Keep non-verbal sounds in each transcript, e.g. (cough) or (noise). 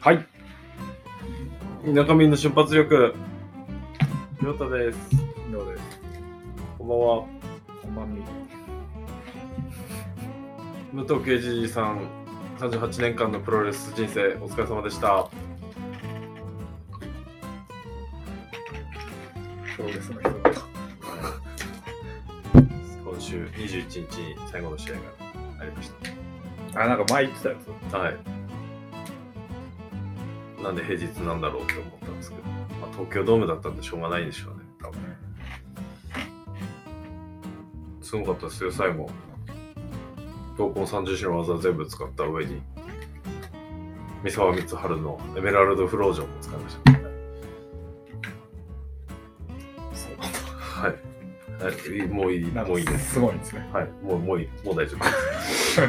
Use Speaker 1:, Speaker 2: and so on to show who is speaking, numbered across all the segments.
Speaker 1: はい。
Speaker 2: 中身の瞬発力。りょうたです。
Speaker 1: どうです。
Speaker 2: こんばんは。
Speaker 1: こんばんみ。
Speaker 2: 武藤敬司さん、38年間のプロレス人生、お疲れ様でした。
Speaker 1: そうですね。
Speaker 2: 今週21日に最後の試合がありまし
Speaker 1: あ、なんか前言ってたやつ？
Speaker 2: た。はい。なんで平日なんだろうって思ったんですけど、まあ、東京ドームだったんでしょうがないんでしょうね、多分。すごかったですよ、最後。闘魂三十種の技全部使った上に、三沢光晴のエメラルドフロージョンも使いました、はい。はい、もういい、
Speaker 1: なんか
Speaker 2: もういいです。
Speaker 1: すごいですね。
Speaker 2: はい、もう、もういい、もう大丈夫です。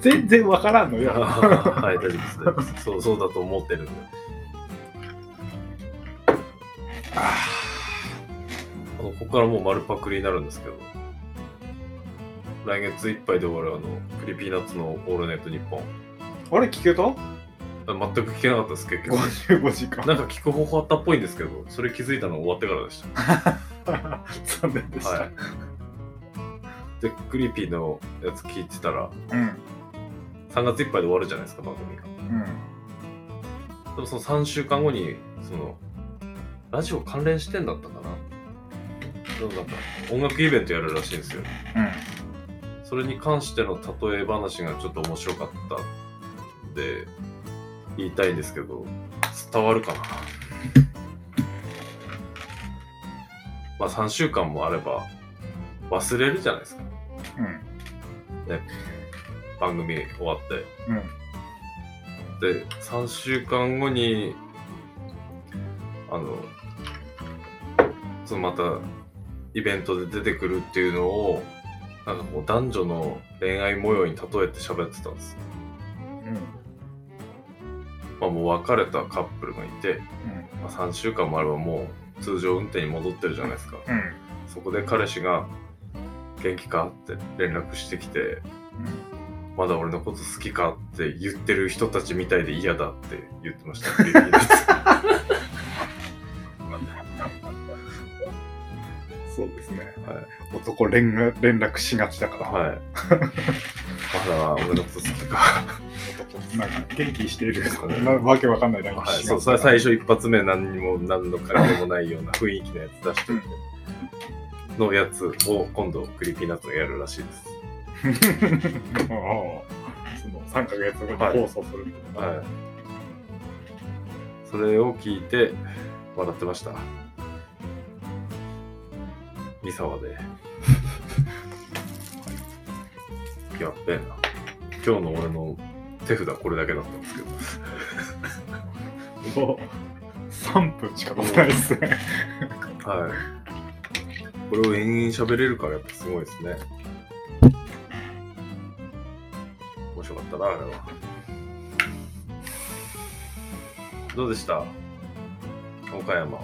Speaker 2: (laughs)
Speaker 1: 全然わからんのよ。
Speaker 2: はい、大丈夫です大丈夫です。そう、そうだと思ってるんで。あのここからもう丸パクリになるんですけど、来月いっぱいで終わるあの、 Creepy Nuts のオールナイトニッポン。
Speaker 1: あれ聞けた？
Speaker 2: あ全く聞けなかったです、結局。
Speaker 1: ?55 時間。
Speaker 2: なんか聞く方法あったっぽいんですけど、それ気づいたの終わってからでした。(laughs)
Speaker 1: 残念でした。
Speaker 2: はい。で、クリピーのやつ聞いてたら、
Speaker 1: うん。
Speaker 2: 3月いっぱいで終わるじゃないですか、番組が。
Speaker 1: うん。
Speaker 2: でもその3週間後に、その、ラジオ関連してんだったかななんか音楽イベントやるらしいんですよ。それに関しての例え話がちょっと面白かったんで、言いたいんですけど、伝わるかな？まあ3週間もあれば忘れるじゃないですか。
Speaker 1: うん。うん。
Speaker 2: 番組終わって。
Speaker 1: うん。
Speaker 2: で3週間後にあのそのまたイベントで出てくるっていうのをなんかこう男女の恋愛模様に例えて喋ってたんです、まあ、もう別れたカップルがいて、まあ、3週間もあればもう通常運転に戻ってるじゃないですか
Speaker 1: うん。うん。
Speaker 2: そこで彼氏が「元気か?」って連絡してきて「まだ俺のこと好きか?」って言ってる人たちみたいで嫌だって言ってました (laughs)
Speaker 1: そうですね。
Speaker 2: はい
Speaker 1: 男連絡連絡しがちだから。
Speaker 2: はい。まだ俺のこと好きか。
Speaker 1: 男なんか元気しているな (laughs) わけわかんないな。
Speaker 2: はい、そう、それ最初一発目何にも何の彼でもないような雰囲気のやつ出してて、のやつを今度 Creepy Nuts がやるらしいです。(laughs)
Speaker 1: ああその3ヶ月後に放送するみたいな。
Speaker 2: はい。それを聞いて笑ってました。三沢で。やっべえな。今日の俺の手札これだけだったんですけど。
Speaker 1: もう3分しか経ってないですね。
Speaker 2: はい。これを延々喋れるからやっぱすごいですね。面白かったな、あれは。どうでした？岡山は。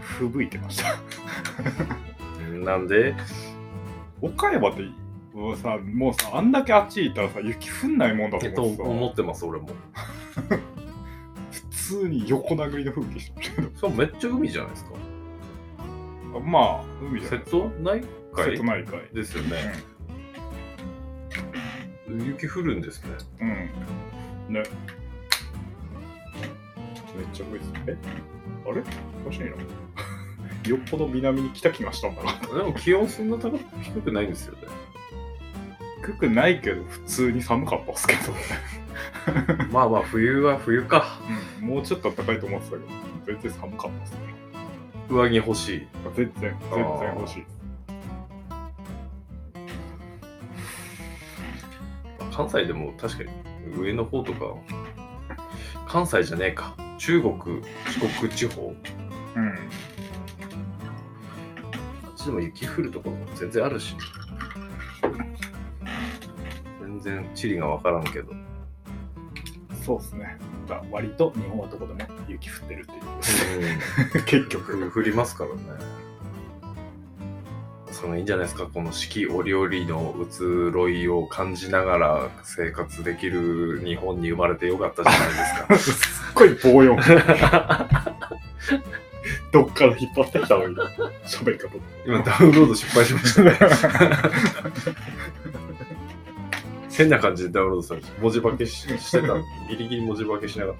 Speaker 1: 吹雪いてました。
Speaker 2: なんで？
Speaker 1: 岡山ってもうさ、もうさ、あんだけあっち行ったらさ、雪降んないもんだと
Speaker 2: えっと
Speaker 1: 思ってさ、
Speaker 2: 思ってます、俺も。(laughs)
Speaker 1: 普通に横殴りの吹雪してまし
Speaker 2: そうめっちゃ海じゃないですか。
Speaker 1: たまあ、海じゃない
Speaker 2: 瀬戸内
Speaker 1: 瀬
Speaker 2: 海
Speaker 1: 戸内海。
Speaker 2: ですよね。雪降るんですね。
Speaker 1: うん。うん。ね。めっちゃ吹いてた。えあれ？おかしいな。(laughs) よっぽど南に来た気がしたんだな。
Speaker 2: でも気温そんな高く低くないんですよね。
Speaker 1: 低くないけど、普通に寒かったっすけど。(laughs)
Speaker 2: まあまあ冬は冬か。
Speaker 1: うん、もうちょっと暖かいと思ってたけど、全然寒かったっすね。
Speaker 2: 上着欲しい。
Speaker 1: 全然、全然欲しい。
Speaker 2: 関西でも確かに上の方とか、関西じゃねえか。中国、四国地方。
Speaker 1: うん。
Speaker 2: あっちでも雪降るところも全然あるし。全然地理がわからんけど。
Speaker 1: そうですね。割と日本はどこでも雪降ってるっていう。(laughs) 結局。
Speaker 2: 降りますからね。そのいいんじゃないですか、この四季折々の移ろいを感じながら生活できる日本に生まれてよかったじゃないですか。(laughs)
Speaker 1: すっごい棒読。(laughs) どっから引っ張ってきたのみたいな喋り方。
Speaker 2: 今ダウンロード失敗しましたね。変な感じでダウンロードされて、文字化けししてた。ギリギリ文字化けしなかっ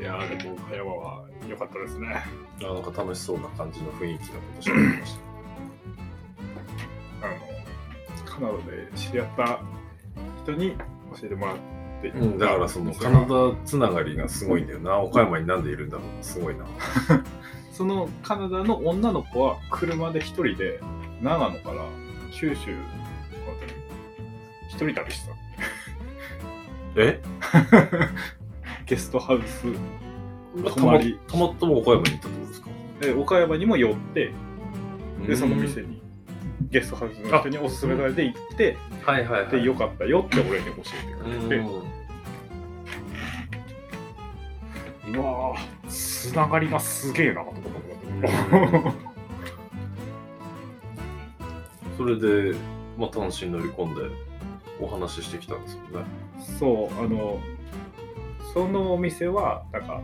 Speaker 1: いやー、でも岡山は良かったですね。
Speaker 2: なんか楽しそうな感じの雰囲気のことしゃべりました。
Speaker 1: あの、カナダで知り合った人に教えてもらって、
Speaker 2: うん、だからそのカナダつながりがすごいんだよな。岡山になんでいるんだろうすごいな。(laughs)
Speaker 1: そのカナダの女の子は車で一人で長野から九州まで一人旅して
Speaker 2: え？
Speaker 1: たゲストハウス。泊まり。
Speaker 2: たまたま岡山に行ったってことですか？
Speaker 1: で岡山にも寄ってでその店にゲストハウスの人におすすめされて行って
Speaker 2: はいはいはい。
Speaker 1: でよかったよって俺に教えてくれて。うわーつながりがすげえなと思った
Speaker 2: それで、まあ、単身乗り込んでお話ししてきたんですよね。
Speaker 1: そうあのそのお店はなんか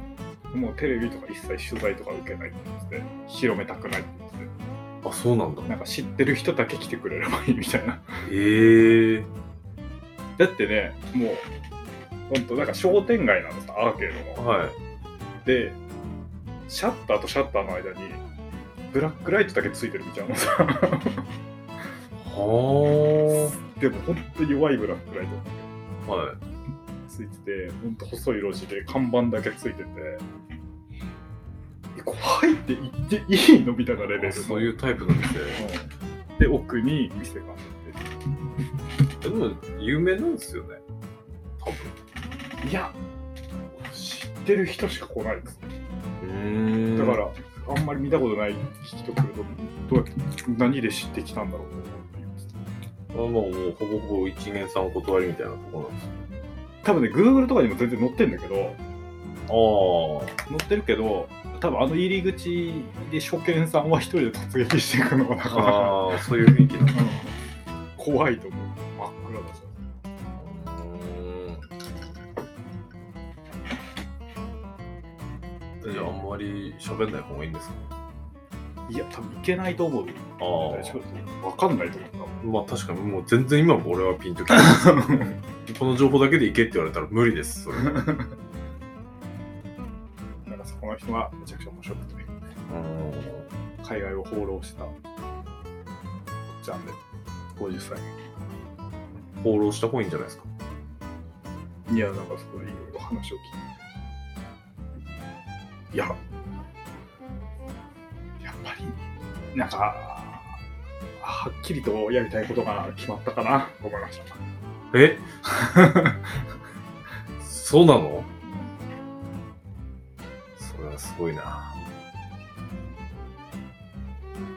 Speaker 1: もうテレビとか一切取材とか受けないって言って広めたくないって言って
Speaker 2: あ、そうなんだ。
Speaker 1: なんか知ってる人だけ来てくれればいいみたいな
Speaker 2: へえ
Speaker 1: だってねもうほんとなんか商店街なのさアーケードの
Speaker 2: はい。
Speaker 1: でシャッターとシャッターの間にブラックライトだけついてるみたいなのさ
Speaker 2: は
Speaker 1: でもほんと弱いブラックライト。
Speaker 2: はい。
Speaker 1: ついててほんと細い路地で看板だけついててえ怖いって言っていいの？みたいなレベルの
Speaker 2: そういうタイプの店。
Speaker 1: うんで奥に店があって
Speaker 2: でも、有名なんですよね。多分。
Speaker 1: いや知ってる人しか来ないですだから、あんまり見たことない人来るとどう何で知ってきたんだろうと思っています
Speaker 2: あもう、もうほぼほぼ一元さんお断りみたいなとこなんです
Speaker 1: 多分ね Google とかにも全然載ってんだけど
Speaker 2: あ
Speaker 1: 載ってるけど多分あの入り口で初見さんは一人で突撃していくのがなかなか
Speaker 2: あ。ああ、そういう雰囲気だ。
Speaker 1: うん怖いと思う。真っ暗だし。
Speaker 2: うーん。じゃあ、あんまり喋んない方がいいんですか？
Speaker 1: いや多分いけないと思う
Speaker 2: あ
Speaker 1: 大丈夫わかんないと思う
Speaker 2: まあ確かに。もう全然今も俺はピンときて
Speaker 1: 多分 (laughs)
Speaker 2: この情報だけでいけって言われたら無理ですそれ。
Speaker 1: なんかそこの人はめちゃくちゃ面白くて。海外を放浪した。おっちゃんで。50歳
Speaker 2: 放浪した方がいいんじゃないですか？
Speaker 1: いやなんかそこでいろいろ話を聞いて。いややなんかはっきりとやりたいことが決まったかなと思いました
Speaker 2: え？(laughs) そうなの？それはすごいな。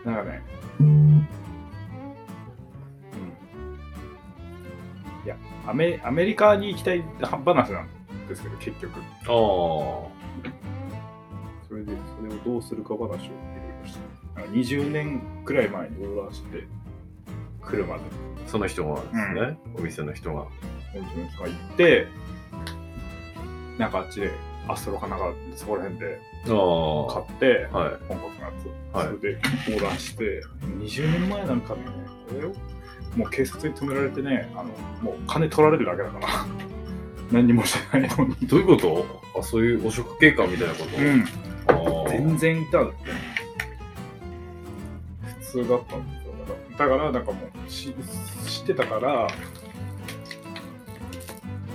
Speaker 1: なんかね。うん。いやアメアメリカに行きたい話なんですけど結局。
Speaker 2: ああ
Speaker 1: それで、それをどうするか話を20年くらい前にオーダーして、車で、
Speaker 2: その人がですね、お店の人が。
Speaker 1: 本当に人が行って、なんかあっちで、アストロかなんか、そこら辺で買って、
Speaker 2: はい。
Speaker 1: 本国のやつ、
Speaker 2: はい。
Speaker 1: それでオーダーして、20年前なんかね、これを、もう警察に止められてね、あのもう金取られるだけだから、(laughs) 何にもしてないのに。
Speaker 2: どういうこと？あそういう汚職警官みたいなこと、
Speaker 1: うん。全然いたんって。普通だったんですよ。だからだからなんかもうし知ってたから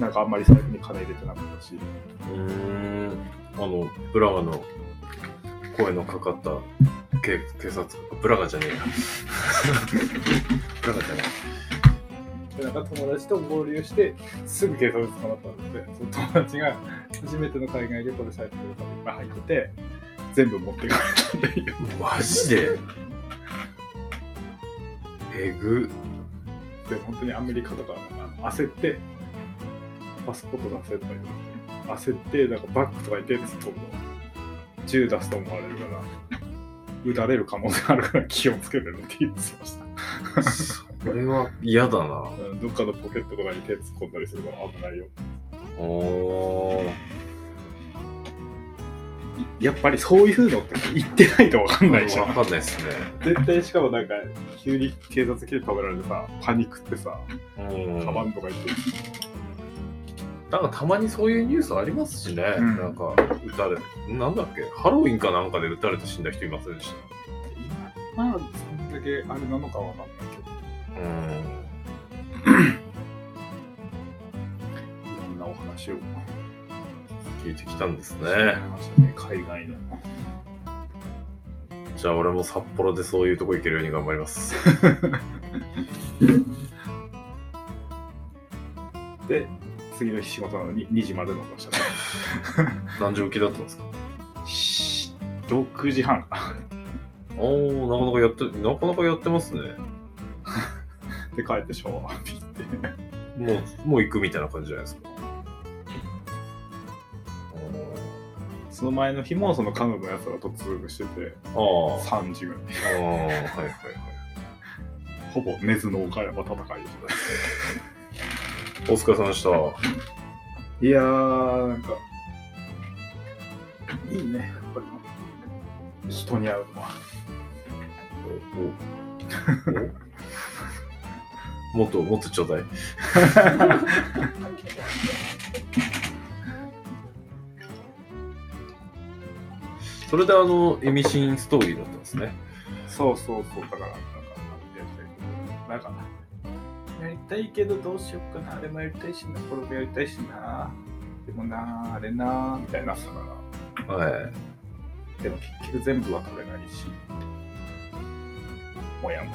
Speaker 1: なんかあんまり財布に金入れてなかったし。
Speaker 2: うーん。あのブラガの声のかかった警警察ブラガじゃねえや。(laughs) ブラガじゃね
Speaker 1: でなんか友達と合流してすぐ警察に捕まったんでその友達が初めての海外旅行で財布にいっぱい入ってて全部持ってかれたっていう
Speaker 2: えマジで？えぐ。
Speaker 1: で本当にアメリカとか焦ってパスポート出せとか言って焦ってなんかバッグとかに手突っ込むと銃出すと思われるから。撃たれる可能性あるから気をつけてるって言ってました。
Speaker 2: それは嫌だな。
Speaker 1: うんどっかのポケットとかに手突っ込んだりするから危ないよ。
Speaker 2: おー。
Speaker 1: やっぱりそういうのって言ってないと分かんないじゃん
Speaker 2: わかんないっすね。
Speaker 1: 絶対しかもなんか急に警察来て止められてさパニックってさ
Speaker 2: うん。
Speaker 1: カバンとか言って
Speaker 2: なんかたまにそういうニュースありますしね。
Speaker 1: うん
Speaker 2: なんか、撃たれ、なんだっけ？ハロウィンかなんかで撃たれて死んだ人いませんでした？
Speaker 1: 今まあそんだけあれなのかわかんないけど
Speaker 2: うん。(coughs)
Speaker 1: いろんなお話を
Speaker 2: 聞いてきたんですね。
Speaker 1: 海外の
Speaker 2: じゃあ俺も札幌でそういうとこ行けるように頑張ります。(laughs)
Speaker 1: で次の日仕事なのに2時まで飲みましたね
Speaker 2: 何時起きだったんですか？
Speaker 1: し6時半か
Speaker 2: おー、なかなかやって、なかなかやってますね。(laughs)
Speaker 1: で帰ってシャワー浴びて
Speaker 2: もう、もう行くみたいな感じじゃないですか。
Speaker 1: その前の日もそのカヌーのやつが突入してて
Speaker 2: あー
Speaker 1: 3時ぐらい。
Speaker 2: あー、はいはいはい。
Speaker 1: ほぼ根津の岡山戦いで
Speaker 2: お疲れ様でした。
Speaker 1: いやーなんかいいね。やっぱり人に会うのは。
Speaker 2: お？(laughs) もっと、もっとちょうだい。(laughs) それであの、エミシンストーリーだったんですね。
Speaker 1: そうそうそう。だからなんかなんかやりたいけどどうしようかな。あれもやりたいしな。これもやりたいしな。でもなあれなみたいになってたから
Speaker 2: はい。
Speaker 1: でも結局全部は取れないし。もやも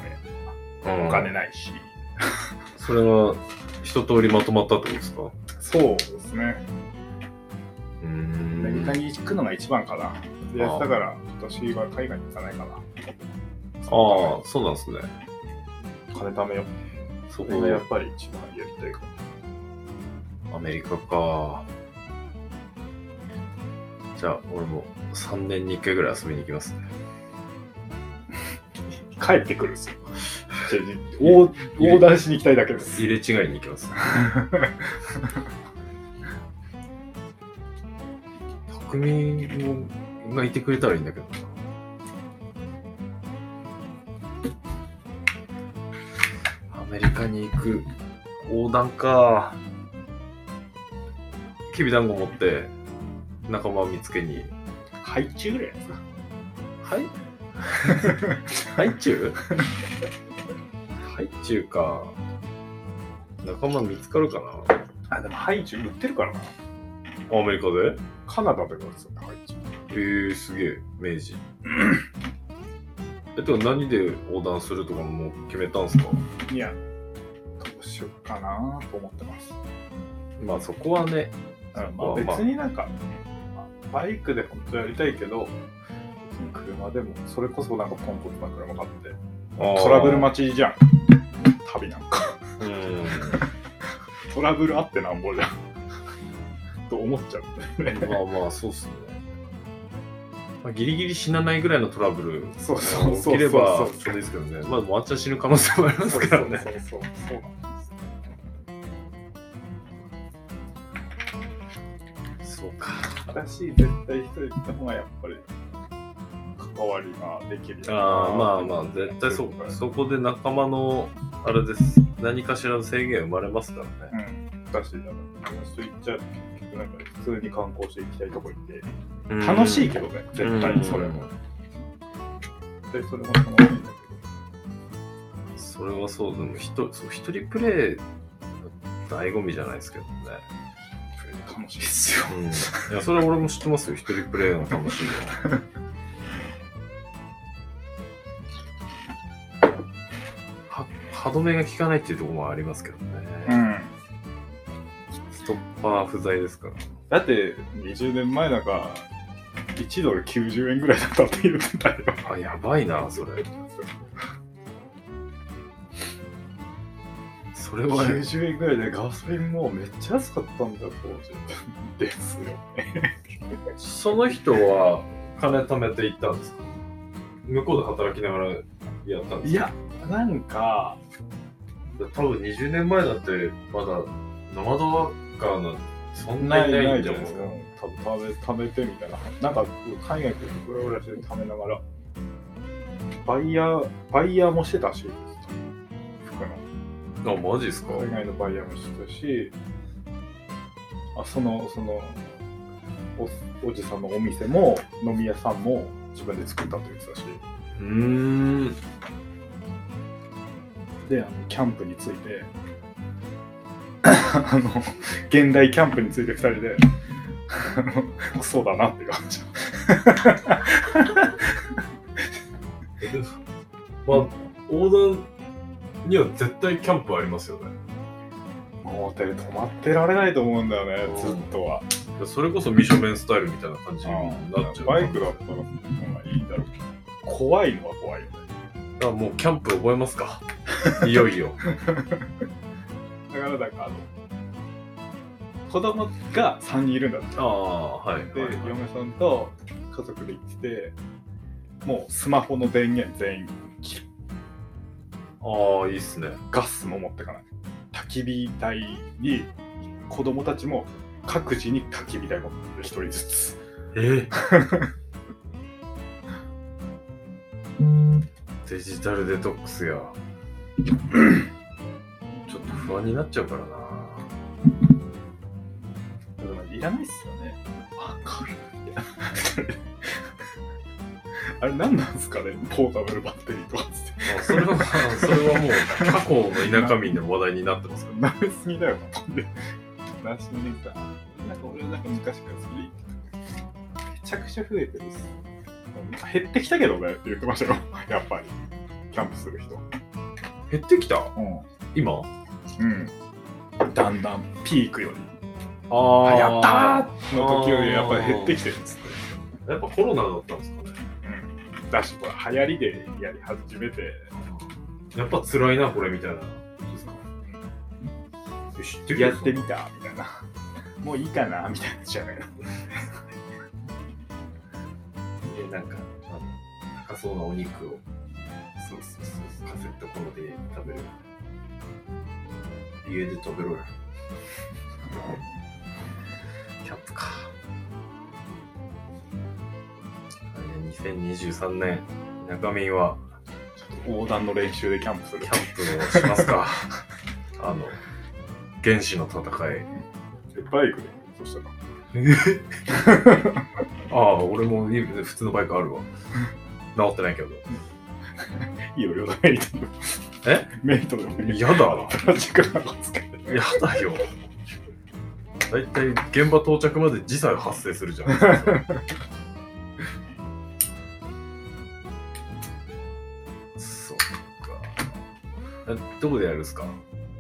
Speaker 1: や。お金ないし、
Speaker 2: それは、一通りまとまったってことですか？
Speaker 1: そうですね。
Speaker 2: うーん。
Speaker 1: アメリカに行くのが一番かなでだから私は海外に行かないかな
Speaker 2: ああ、そうなんですね。
Speaker 1: 金貯めよう
Speaker 2: そ
Speaker 1: それがやっぱり一番やりたいか
Speaker 2: アメリカか。じゃあ、俺も3年に1回ぐらい遊びに行きますね。(laughs)
Speaker 1: 帰ってくるんですよ (laughs) じゃあ横横断しに行きたいだけです
Speaker 2: 入れ違いに行きます。(laughs) 匠もがいてくれたらいいん。だけどな。アメリカに行く横断か。きびだん。ご持って仲間を見つけに。
Speaker 1: ハイチュウぐらいですか
Speaker 2: はいハイチュウハイチュウか。仲間見つかるかな
Speaker 1: あでもハイチュウ売ってるからな
Speaker 2: アメリカで
Speaker 1: カナダでもですよねハイチュウ
Speaker 2: えー、すげえ、明治。え、でも何で横断するとかもう決めたんすか？
Speaker 1: いやどうしようかなと思ってます。
Speaker 2: まあそこはね、
Speaker 1: まあ、別になんか、まあバイクで本当やりたいけど車でもそれこそなんかポンコツな車買ってトラブル待ちじゃん。旅なんか。(laughs) トラブルあってなんぼじゃん。(laughs) と思っちゃうんだよね
Speaker 2: まあまあ、そうっすね。まあ、ギリギリ死なないぐらいのトラブル
Speaker 1: そう
Speaker 2: 起きれば
Speaker 1: そう
Speaker 2: ですけどね。まあ、ワンチャン死ぬ可能性もありますからね。
Speaker 1: そうそうそうそうそうなんです
Speaker 2: そうか。
Speaker 1: 私絶対一人行った方がやっぱり関わりができる
Speaker 2: ああ、まあまあ、絶対そ、そこで仲間の、あれです。何かしらの制限生まれますからね。
Speaker 1: うんだしだから友達と行っちゃうと結局なんか普通に観光して行きたいとこ行って
Speaker 2: うん
Speaker 1: 楽しいけどね絶対にそれ
Speaker 2: うん
Speaker 1: も絶対それも楽しいんだけど
Speaker 2: それはそう、でも一人そう一人プレイの醍醐味じゃないですけどね。
Speaker 1: 楽しいですよ
Speaker 2: うん。いや、それは俺も知ってますよ、一人プレイの楽しみは。は歯止めが効かないっていうところもありますけどね。トッパー不在ですから。
Speaker 1: だって20年前なんか1ドル90円ぐらいだったって言ってたよ。
Speaker 2: あ、やばいな、それ。それは。
Speaker 1: 90円ぐらいでガソリンもめっちゃ安かったんだ当時ですよ。ね
Speaker 2: その人は金貯めていったんですか？向こうで働きながらやったんですか？
Speaker 1: いやなんか
Speaker 2: 多分20年前だってまだノマドカーなんてそんなにないんじゃないですか？
Speaker 1: 食べ食べてみたいな。なんか海外でブラブラして食べながらバイヤーバイヤーもしてたし服の。
Speaker 2: あマジですか？
Speaker 1: 海外のバイヤーもしてたしあそのそのおおじさんのお店も飲み屋さんも自分で作ったって言ってたし。
Speaker 2: うーん。
Speaker 1: であのキャンプについてあの現代キャンプについて2人であのクソだなっていう感じ。
Speaker 2: まあ横断には絶対キャンプありますよね。
Speaker 1: もうで止まってられないと思うんだよねずっとは。
Speaker 2: それこそミショベンスタイルみたいな感じになっちゃう。
Speaker 1: バイクだったらまあいいんだろうけど。怖いのは怖いよね。
Speaker 2: あもうキャンプ覚えますか？いよいよ。
Speaker 1: だ (laughs) からなんかあの子供が3人いるんだって。
Speaker 2: ああはい
Speaker 1: で、
Speaker 2: はい。
Speaker 1: 嫁さんと家族で行っててもうスマホの電源全員切る。
Speaker 2: ああいいっすね。
Speaker 1: ガスも持ってかない。焚き火台に子供たちも各自に焚き火台持ってる。一人ずつ。
Speaker 2: え？(laughs) デジタルデトックスや不安になっちゃうからな
Speaker 1: でもいらないっすよねわかるあれ何なんですかねポータブルバッテリーとかっつって
Speaker 2: あそれはそれはもう過去の田舎民の話題になってますから
Speaker 1: 舐めすぎだよな、で。なしにさ、なんか俺なんか昔からそれめちゃくちゃ増えてるっす。減ってきたけどねって言ってましたよ、やっぱり。キャンプする人。
Speaker 2: 減ってきた？
Speaker 1: う
Speaker 2: 今？
Speaker 1: ん。うん。だんだんピークより、
Speaker 2: あ
Speaker 1: あ、やったーの時よりやっぱり減ってきてるっつって。
Speaker 2: やっぱコロナだったんですかね
Speaker 1: うん。だし、これ流行りでやり始めて、
Speaker 2: やっぱ辛いなこれみたいな知ってる
Speaker 1: やってみたみたいな。もういいかなみたいなじゃないの。
Speaker 2: えなんか高そうなお肉を
Speaker 1: そうそうそう
Speaker 2: カセットコンロで食べる家で食べろよ。キャンプか。来年2023年中民は
Speaker 1: 横断の練習でキャンプする。
Speaker 2: キ。ャンプをしますか。(laughs) あの原始の戦い。
Speaker 1: バイクで、そしたら。(laughs)
Speaker 2: ああ俺もい普通のバイクあるわ。治ってないけど。(laughs)
Speaker 1: いいよ、よだメイトの。
Speaker 2: え？
Speaker 1: メイトでもいい。
Speaker 2: やだ。
Speaker 1: プラスチックなのつけて。
Speaker 2: やだよ。だいたい現場到着まで時差が発生するじゃん。そっか。えどこでやるんすか？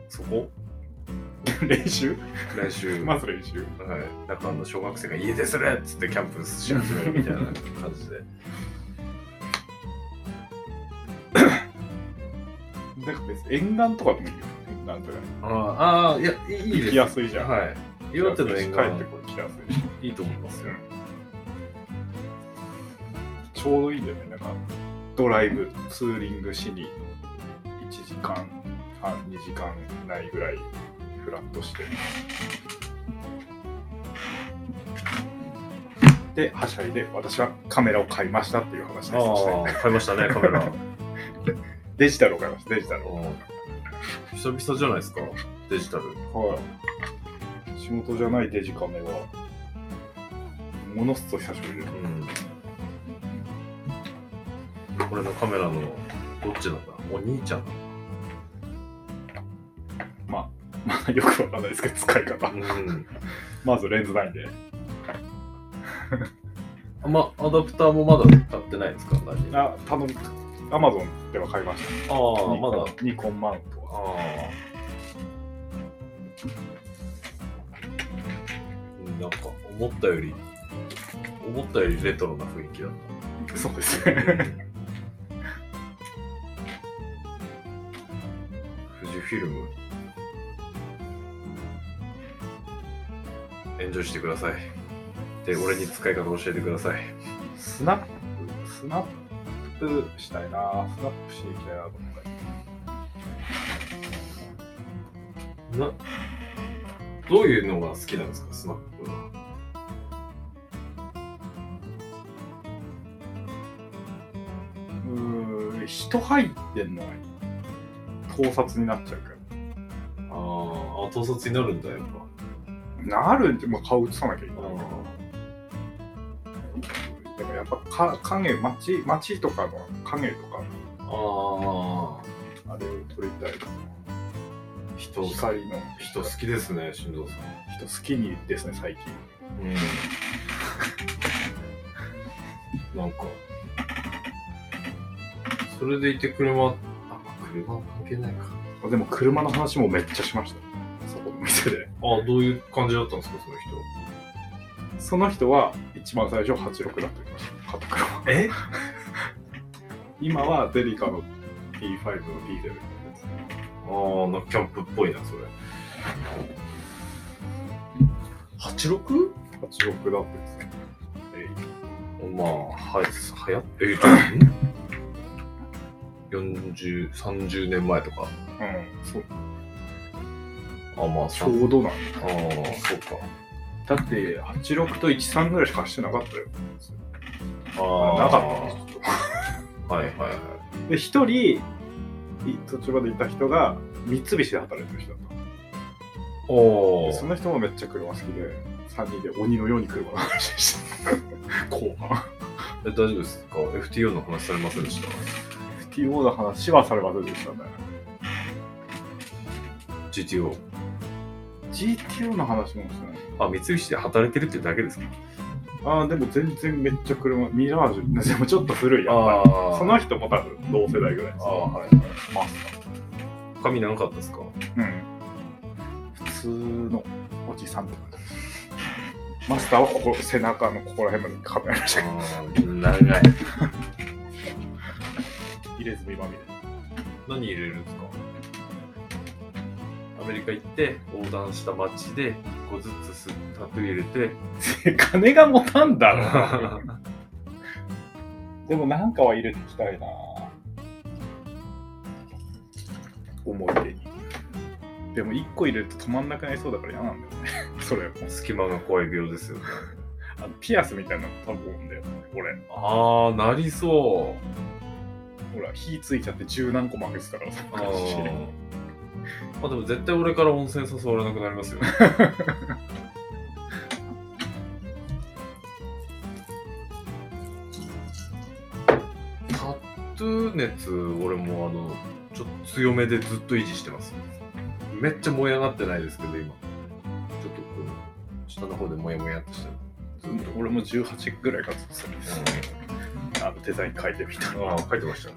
Speaker 2: そこ？
Speaker 1: 練習？
Speaker 2: 来週
Speaker 1: まず練習。
Speaker 2: はい、なんかあの小学生が家でするっつってキャンプし始めるみたいな感じで。
Speaker 1: なんか別に沿岸とかでもいいよ。なんとかね。
Speaker 2: ああ、いや、いいいいです。
Speaker 1: 行きやすいじゃん。
Speaker 2: はい。岩手の沿
Speaker 1: 帰ってこい、来やすい
Speaker 2: いいと思いますよ。
Speaker 1: ちょうどいいんだよね。なんか、ドライブ、ツーリングしに1時間半、2時間ないぐらいフラッとして。で、はしゃいで、私はカメラを買いましたっていう話です。
Speaker 2: 買いましたね、カメラ。(laughs)
Speaker 1: デジタルを買いました、デジタル
Speaker 2: 久々じゃないですか、デジタル。
Speaker 1: はい。仕事じゃないデジカメは、ものすごい久しぶりです。
Speaker 2: うん。これのカメラのどっちなんだ？お兄ちゃん？
Speaker 1: まあよくわかんないですけど、使い方。
Speaker 2: うん。
Speaker 1: まずレンズないんで。
Speaker 2: あまアダプターもまだ買ってないですか？あ、
Speaker 1: 頼む。アマゾンでは買いました。
Speaker 2: ああ、まだ。
Speaker 1: ニコンマウントは。
Speaker 2: ああ。なんか、思ったより、思ったよりレトロな雰囲気だった。
Speaker 1: そうですね。
Speaker 2: 富士フィルム。エンジョイしてください。で、俺に使い方教えてください。
Speaker 1: スナップスナッププしたいな。スナップしていきたいなと思って。
Speaker 2: な、どういうのが好きなんですか、スナップは。
Speaker 1: うーん、人入ってんのが盗撮になっちゃうか
Speaker 2: あーあ、盗撮になるんだ、やっぱ。
Speaker 1: ら。なるんで、まあ、顔映さなきゃいけない。ぱか影、街、街とかの影とか、
Speaker 2: ああ、
Speaker 1: あれを撮りたいな。
Speaker 2: 人、
Speaker 1: 光の
Speaker 2: 人好きですね、新藤さん。
Speaker 1: 人好きにですね、最近。
Speaker 2: うん。なんか、それでいて車、あ、車は関係ないか。
Speaker 1: でも車の話もめっちゃしました。そこの店で。
Speaker 2: あ、どういう感じだったんですか、その人。
Speaker 1: その人は一番最初86だって言いました。買った車。
Speaker 2: え？(laughs)
Speaker 1: 今はデリカの P5 のディーゼルのや
Speaker 2: ああ、なキャンプっぽいな、それ。86?
Speaker 1: つ。86だってですね。え
Speaker 2: まあ、はい、はやえっと、(laughs) ん ?40、30年前とか。
Speaker 1: いうん、そう。
Speaker 2: あ、まあ、
Speaker 1: ちょうどなん
Speaker 2: ああ、そうか。
Speaker 1: だって、86と13ぐらいしかしてなかったよ。
Speaker 2: ああ、
Speaker 1: なかった
Speaker 2: はいはいはい。
Speaker 1: で、一人、い途中までいた人が、三菱で働いてる人だったの
Speaker 2: お
Speaker 1: でその人もめっちゃ車好きで、3人で鬼のように車の話でした。(laughs) 後半。
Speaker 2: え大丈夫ですか ?FTO の話されませんでした
Speaker 1: ？FTO の話はされませんでしたね。
Speaker 2: ?GTO。
Speaker 1: GTO の話もしてない。
Speaker 2: あ、三菱で働いてるってだけですか？
Speaker 1: ああ、でも全然めっちゃ車、ミラージュ、でもちょっと古いやっぱ
Speaker 2: あ
Speaker 1: り。
Speaker 2: ー
Speaker 1: その人も多分同世代ぐらいです。
Speaker 2: ああ、はいはい。
Speaker 1: マス
Speaker 2: 髪長かったですか？
Speaker 1: ター。うん。普通のおじさんって感じです。マスターはここ、背中のここら辺までカメラましたけ
Speaker 2: 長い。(laughs)
Speaker 1: 入れ墨まみれ。
Speaker 2: 何入れるんですか？アメリカ行って横断した街で1個ずつタトゥー入れて (laughs)
Speaker 1: 金が持たんだろ。(laughs) でもなんかは入れていきたいな思い出に。でも1個入れると止まんなくなりそうだから嫌なんだよね。(laughs) それも。
Speaker 2: 隙間が怖い病ですよね
Speaker 1: あのピアスみたいなの多分んだよね。俺。
Speaker 2: ああなりそ
Speaker 1: ほら、火ついちゃって十何個負けてたからさ。
Speaker 2: うあーまあでも絶対俺から温泉誘われなくなりますよ。ね (laughs) タトゥー熱俺もあのちょっと強めでずっと維持してます。めっちゃ燃え上がってないですけど今。ちょっとこう下の方でモヤモヤっとしてる。ずっと。
Speaker 1: 俺も18ぐらいからずっとそれです。あのデザイン書いてみた
Speaker 2: ああ書いてましたね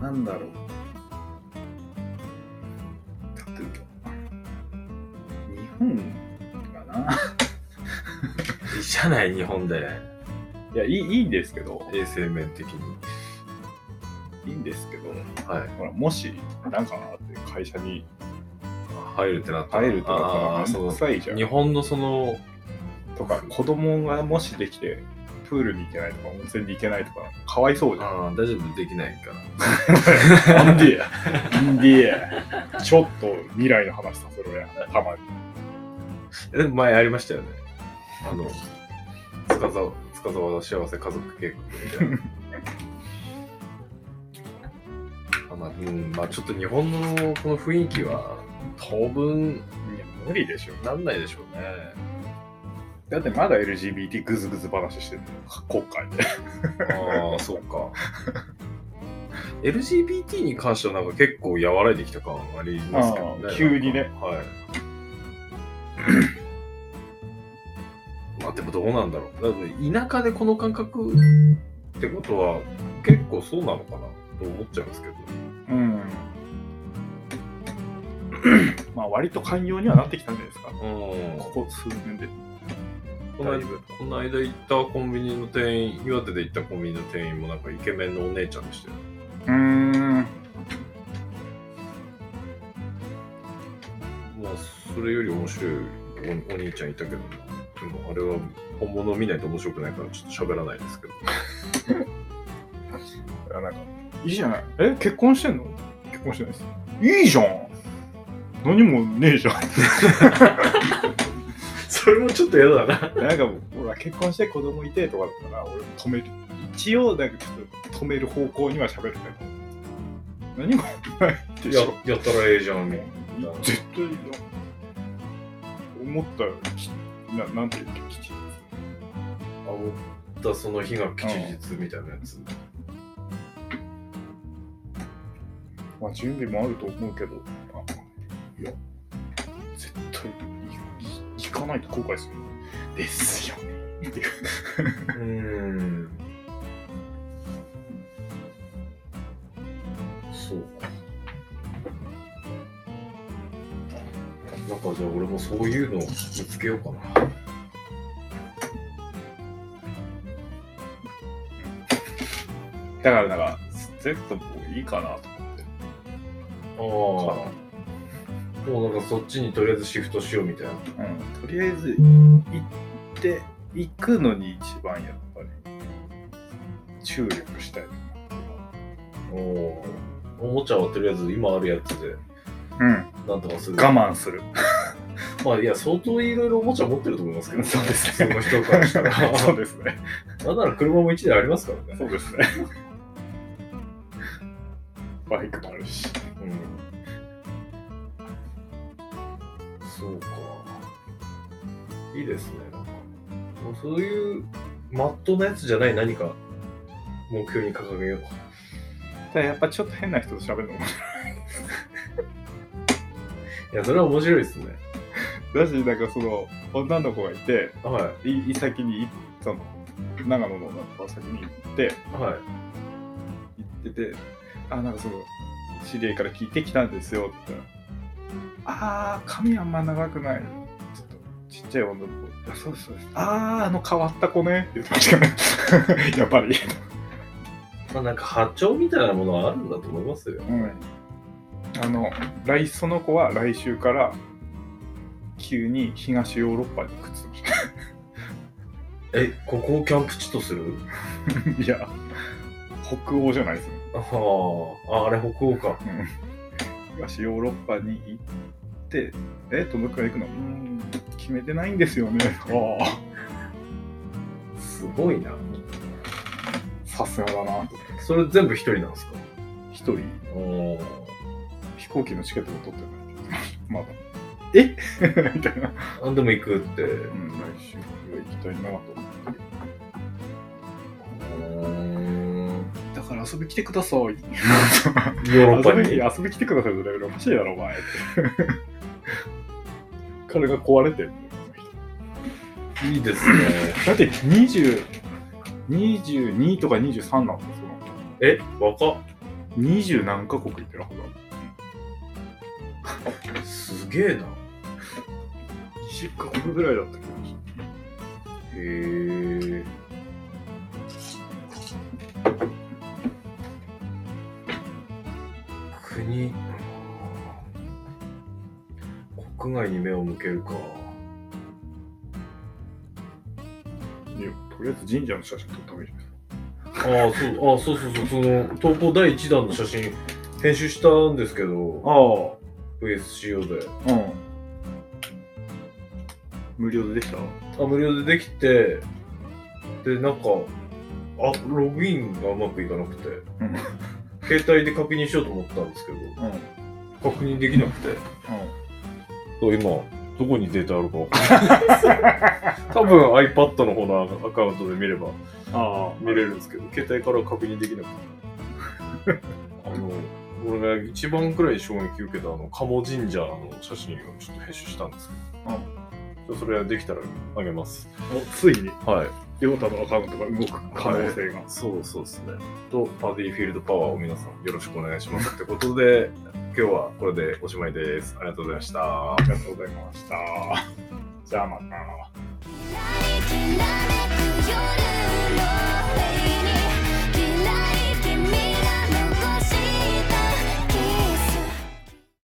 Speaker 1: なんだろう。タトゥーか。日本かな？
Speaker 2: いいじゃない日本で
Speaker 1: いや、いいいいんですけど、
Speaker 2: 衛生面的に
Speaker 1: いいんですけど、
Speaker 2: はい
Speaker 1: ほら、もし、なんかあって会社に
Speaker 2: 入るってなったら
Speaker 1: 入るってなったら、めんいじゃん
Speaker 2: 日。本のその
Speaker 1: とか、子供がもしできて、プールに行けないとか、温泉に行けないとか、かわいそうじゃん。
Speaker 2: ああ大丈夫？できないから
Speaker 1: なんでや。なんでや。ちょっと未来の話させろや、たまに。
Speaker 2: え前ありましたよねあの塚沢塚沢の幸せ家族計画みたいな (laughs) あまあうんまあちょっと日本のこの雰囲気は当分
Speaker 1: いや、無理でしょ。
Speaker 2: なんないでしょうね
Speaker 1: だってまだ LGBT グズグズ話してる国会で。
Speaker 2: ああそうか。LGBT に関してはなんか結構和らいできた感ありますけどね。
Speaker 1: 急にね。
Speaker 2: はい。まあでもどうなんだろう。だ田舎でこの感覚ってことは結構そうなのかな。と思っちゃいますけど。
Speaker 1: うん。(clears throat) まあ割と寛容にはなってきたんじゃないですか。
Speaker 2: うん。
Speaker 1: ここ数年で。
Speaker 2: このこの間行ったコンビニの店員岩手で行ったコンビニの店員もなんかイケメンのお姉ちゃんでしたよ。
Speaker 1: うん。
Speaker 2: まあそれより面白いおお兄ちゃんいたけどでもあれは本物を見ないと面白くないからちょっと喋らないですけど。
Speaker 1: いやなんかいいじゃない。え結婚してんの？結婚してないです。いいじゃん。何もねえじゃん。(laughs)
Speaker 2: それもちょっと嫌だな。
Speaker 1: なんかもう、ほら、結婚して子供いてとかだったら、俺も止める。一応、なんかちょっと止める方向には喋るけど。何もないでし
Speaker 2: や
Speaker 1: ょ。
Speaker 2: やったらええじゃんみたいな。
Speaker 1: 絶対。思ったよりきな、なんていうっけ、きちん
Speaker 2: あ、思ったその日が吉日みたいなやつ。
Speaker 1: まあ、準備もあると思うけど、あいや、絶対かないと後悔する。ですよね。っていう。
Speaker 2: うーん。そうか。なんかじゃあ俺もそういうのを見つけようかな。
Speaker 1: だから、なんか、Z もいいかなと思って。
Speaker 2: ああ。もうなんかそっちにとりあえずシフトしようみたいな。
Speaker 1: うん、とりあえず行って行くのに一番やっぱり注力したい
Speaker 2: おお。おもちゃはとりあえず今あるやつで
Speaker 1: うん
Speaker 2: なんとかする。
Speaker 1: 我慢する (laughs)
Speaker 2: まあいや、相当いろいろおもちゃ持ってると思いますけど、
Speaker 1: そうですね
Speaker 2: その人からしたら。(laughs)
Speaker 1: そうですね
Speaker 2: なんなら車も1台ありますからね。
Speaker 1: そうですね (laughs) バイクもあるし
Speaker 2: うん。そうか。いいですね。なんかもうそういうマットなやつじゃない何か目標に掲げよう。
Speaker 1: ただやっぱちょっと変な人と喋るのも
Speaker 2: いや、それは面白いで (laughs) すね。
Speaker 1: だしなんかその女の子がいて
Speaker 2: はい
Speaker 1: 先にその長野の女の子が先に行って
Speaker 2: い。はい。
Speaker 1: 行ってて、あ、なんかその、知り合いから聞いてきたんですよって言ったら、あー、髪あんま長くない。ちょっとちっちゃい女の子、いや、そうそうです。あー、あの変わった子ねって言ってましたね。(laughs) やっぱり。
Speaker 2: まあなんか波長みたいなものはあるんだと思いますよ。
Speaker 1: うん。あの、来、その子は来週から、急に東ヨーロッパに行くっつ (laughs)
Speaker 2: え、ここをキャンプ地とする？
Speaker 1: た。(laughs) いや、北欧じゃないですね。
Speaker 2: ああ、あれ北欧か。
Speaker 1: うん東ヨーロッパに行って、え、どのくらい行くの？うーん、決めてないんですよね。ああ、
Speaker 2: すごいな。
Speaker 1: さすがだなと。
Speaker 2: それ全部一人なんですか？
Speaker 1: 一人、飛行機のチケットも取ってない。まだ。え？(laughs) みたいな。
Speaker 2: あんでも行くって。
Speaker 1: うん、来週は行きたいなと思って遊び来てください。(laughs)
Speaker 2: ヨーロッパに。
Speaker 1: 遊び来てくださいってレベルおかしいだろ、お前。彼が壊れてる
Speaker 2: いいですね。
Speaker 1: だって20、22とか23なんですよ。
Speaker 2: え、若っ。
Speaker 1: 20何カ国行ってるはず
Speaker 2: すげえな。
Speaker 1: 20カ国ぐらいだったけど。
Speaker 2: へえ。国外に目を向けるか。
Speaker 1: いやとりあえず神社の写真撮った方がいいじゃない
Speaker 2: ああ、そう、あそうそうそう、その投稿第1弾の写真、編集したんですけど、VSCO で。
Speaker 1: ああ。うん。無料でできた？
Speaker 2: あ、無料でできて、で、なんか、あ、ログインがうまくいかなくて、
Speaker 1: うん。
Speaker 2: 携帯で確認しようと思ったんですけど、
Speaker 1: うん。
Speaker 2: 確認できなくて、そう今、どこにデータあるか分かんない。(laughs) 多分 iPad の方のアカウントで見れば
Speaker 1: ああ。
Speaker 2: 見れるんですけど、携帯から確認できなくて。あの、俺が一番くらい衝撃受けたあの、鴨神社の写真をちょっと編集したんですけど、ちょそれはできたらあげます。
Speaker 1: おついに、
Speaker 2: はい。
Speaker 1: ヨタのアカウントが動く可能性が。
Speaker 2: そうそうですね。と、パディフィールドパワーを皆さんよろしくお願いします。ってことで、今日はこれでおしまいです。ありがとうございました。
Speaker 1: ありがとうございました。じゃあまた。